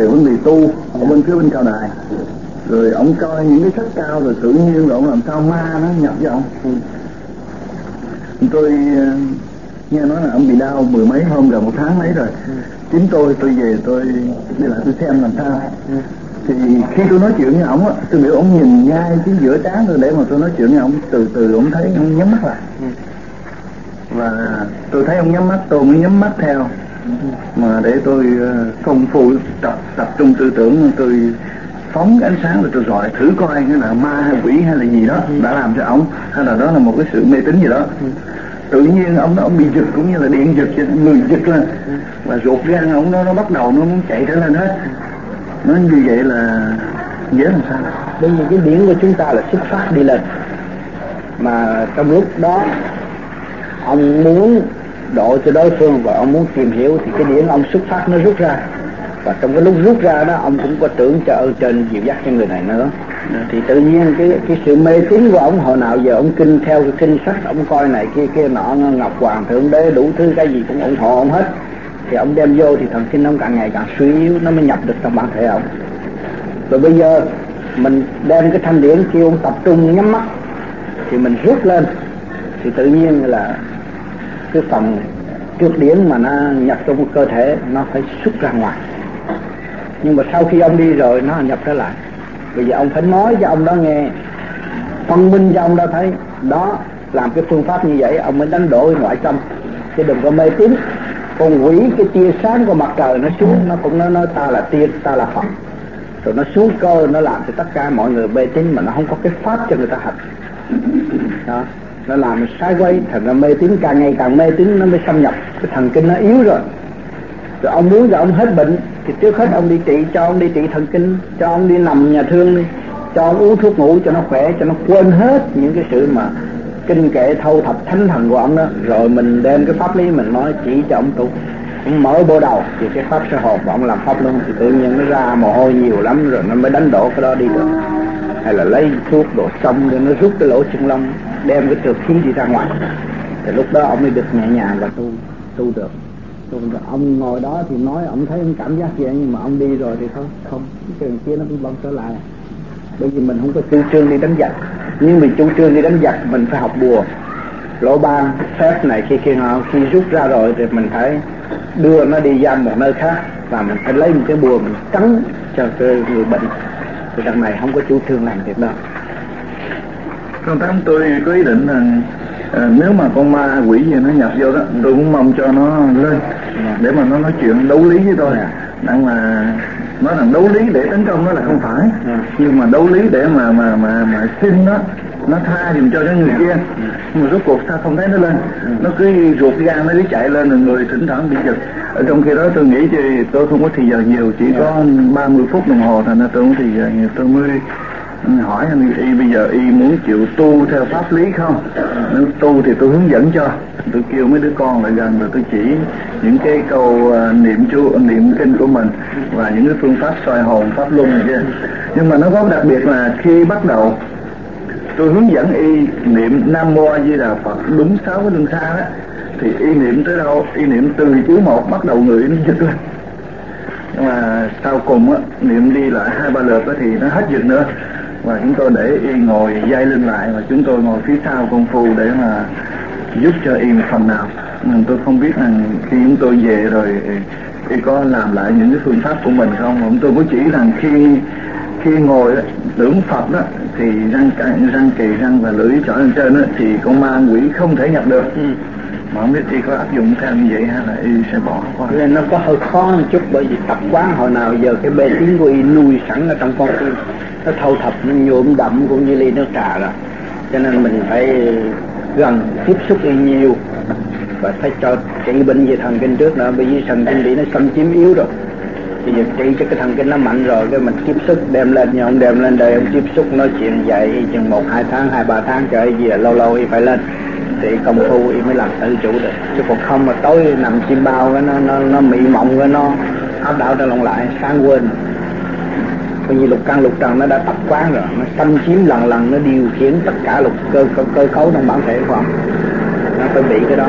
về vấn đề tu, ở bên phía bên cao đài. Rồi ông coi những cái sách cao rồi tự nhiên rồi ông làm sao ma nó nhập với ông. Tôi ờ, nghe nói là ông bị đau mười mấy hôm gần một tháng mấy rồi. Chính tôi tôi về tôi, đi lại tôi xem làm sao. Thì khi tôi nói chuyện với ông á, tôi biểu ông nhìn ngay cái giữa trán tôi để mà tôi nói chuyện với ông, từ từ ông thấy ông nhắm mắt lại. Và tôi thấy ông nhắm mắt, tôi mới nhắm mắt theo mà để tôi ờ, không phụ tập tập trung tư tưởng tôi phóng ánh sáng rồi tôi gọi thử coi cái là ma hay quỷ hay là gì đó đã làm cho ông hay là đó là một cái sự mê tín gì đó. Tự nhiên ông đó ông bị giật cũng như là điện giật người giật lên. Và ruột gan ông nó nó bắt đầu nó muốn chạy trở lên hết. Nó như vậy là dễ làm sao bởi vì cái điển của chúng ta là xuất phát đi lên. Mà trong lúc đó ông muốn độ cho đối phương và ông muốn tìm hiểu thì cái điển ông xuất phát nó rút ra. Và trong cái lúc rút ra đó, ông cũng có tưởng cho ở trên dịu dắt cho người này nữa. Thì tự nhiên cái cái sự mê tín của ông, hồi nào giờ ông kinh theo cái kinh sách ông coi này, kia kia nọ, ngọc hoàng, thượng đế, đủ thứ cái gì cũng ủng hộ ông hết. Thì ông đem vô thì thần kinh ông càng ngày càng suy yếu, nó mới nhập được trong bản thể ông. Rồi bây giờ, mình đem cái thanh điển kêu ông tập trung nhắm mắt, thì mình rút lên. Thì tự nhiên là cái phần trước điển mà nó nhập trong cơ thể, nó phải xuất ra ngoài. Nhưng mà sau khi ông đi rồi, nó nhập trở lại. Bây giờ ông phải nói cho ông đó nghe, phân minh cho ông đó thấy. Đó, làm cái phương pháp như vậy, ông mới đánh đổi ngoại tâm. Chứ đừng có mê tín. Còn quỷ, cái tia sáng của mặt trời nó xuống, nó cũng nói nói ta là tiên, ta là phật. Rồi nó xuống cơ, nó làm cho tất cả mọi người mê tín mà nó không có cái pháp cho người ta hành. Đó nó làm sai quay thành ra mê tín, càng ngày càng mê tín, nó mới xâm nhập. Cái thần kinh nó yếu rồi. Rồi ông muốn cho ông hết bệnh, thì trước hết ông đi trị, cho ông đi trị thần kinh, cho ông đi nằm nhà thương đi, cho ông uống thuốc ngủ cho nó khỏe, cho nó quên hết những cái sự mà kinh kệ thâu thập thánh thần của ông đó. Rồi mình đem cái pháp lý mình nói chỉ cho ông tu. Ông mở bộ đầu, thì cái pháp sẽ hồn và ông làm pháp luôn. Thì tự nhiên nó ra mồ hôi nhiều lắm, rồi nó mới đánh đổ cái đó đi được. Hay là lấy thuốc đổ xong để nó rút cái lỗ chân lông đem cái trượt khí đi ra ngoài. Thì lúc đó ông mới được nhẹ nhàng và tu tu được. Ông ngồi đó thì nói, ông thấy ông cảm giác vậy nhưng mà ông đi rồi thì không không. Cái kia nó cũng bong trở lại. Bởi vì mình không có chủ trương đi đánh giặc. Nhưng mình chủ trương đi đánh giặc, mình phải học bùa. Lỗ ban phép này khi khi nào khi rút ra rồi thì mình phải đưa nó đi giam một nơi khác và mình phải lấy một cái bùa mình cắn cho cái người bệnh. Thì đằng này không có chủ trương làm việc đâu con tám tôi có ý định là à, nếu mà con ma quỷ gì nó nhập vô đó tôi cũng mong cho nó lên để mà nó nói chuyện đấu lý với tôi. Đang là nó là đấu lý để tấn công nó là không phải. Nhưng mà đấu lý để mà mà mà mà xin nó nó tha dùm cho cái người kia. Mà rốt cuộc sao không thấy nó lên? Nó cứ ruột gan nó cứ chạy lên rồi người thỉnh thoảng bị giật. Ở trong khi đó tôi nghĩ thì tôi không có thì giờ nhiều chỉ có 30 phút đồng hồ thành ra tôi không có giờ nhiều. Tôi mới hỏi anh y bây giờ y muốn chịu tu theo pháp lý không? Nếu tu thì tôi hướng dẫn cho. Tôi kêu mấy đứa con lại gần rồi tôi chỉ những cái câu uh, niệm chú niệm kinh của mình và những cái phương pháp soi hồn pháp luân này kia. Nhưng mà nó có đặc biệt là khi bắt đầu tôi hướng dẫn y niệm nam mô a di đà phật đúng sáu cái đường xa đó thì y niệm tới đâu? Y niệm từ chữ một bắt đầu người nó giật lên. Nhưng mà sau cùng á niệm đi lại hai ba lượt đó thì nó hết giật nữa và chúng tôi để y ngồi dây lưng lại và chúng tôi ngồi phía sau công phu để mà giúp cho y một phần nào. Nhưng tôi không biết rằng khi chúng tôi về rồi y có làm lại những cái phương pháp của mình không. Chúng tôi có chỉ rằng khi khi ngồi đó, tưởng Phật đó thì răng răng kỳ răng và lưỡi chỏ lên trên đó, thì con ma quỷ không thể nhập được. Ừ. mà không biết y có áp dụng theo như vậy hay là y sẽ bỏ qua. Nên nó có hơi khó một chút bởi vì tập quán hồi nào giờ cái bề tiếng của y nuôi sẵn ở trong con tim nó thâu thập, nó nhuộm đậm cũng như ly nước trà rồi cho nên mình phải gần tiếp xúc nhiều và phải cho trị bệnh về thần kinh trước nữa bởi vì thần kinh bị nó xâm chiếm yếu rồi. Bây giờ trị cho cái thần kinh nó mạnh rồi, cái mình tiếp xúc, đem lên nhưng ông đem lên đây, ông tiếp xúc, nói chuyện dạy chừng một, hai tháng, hai, ba tháng, trời gì là lâu lâu thì phải lên. Thì công phu thì mới làm tự chủ được. Chứ còn không mà tối nằm chim bao nó nó nó mị mộng cái nó, áp đảo ra lòng lại, sáng quên coi như lục căn lục trần nó đã tập quán rồi. Nó xâm chiếm lần lần nó điều khiển tất cả lục cơ cơ, cơ cấu trong bản thể của ông. Nó phải bị cái đó.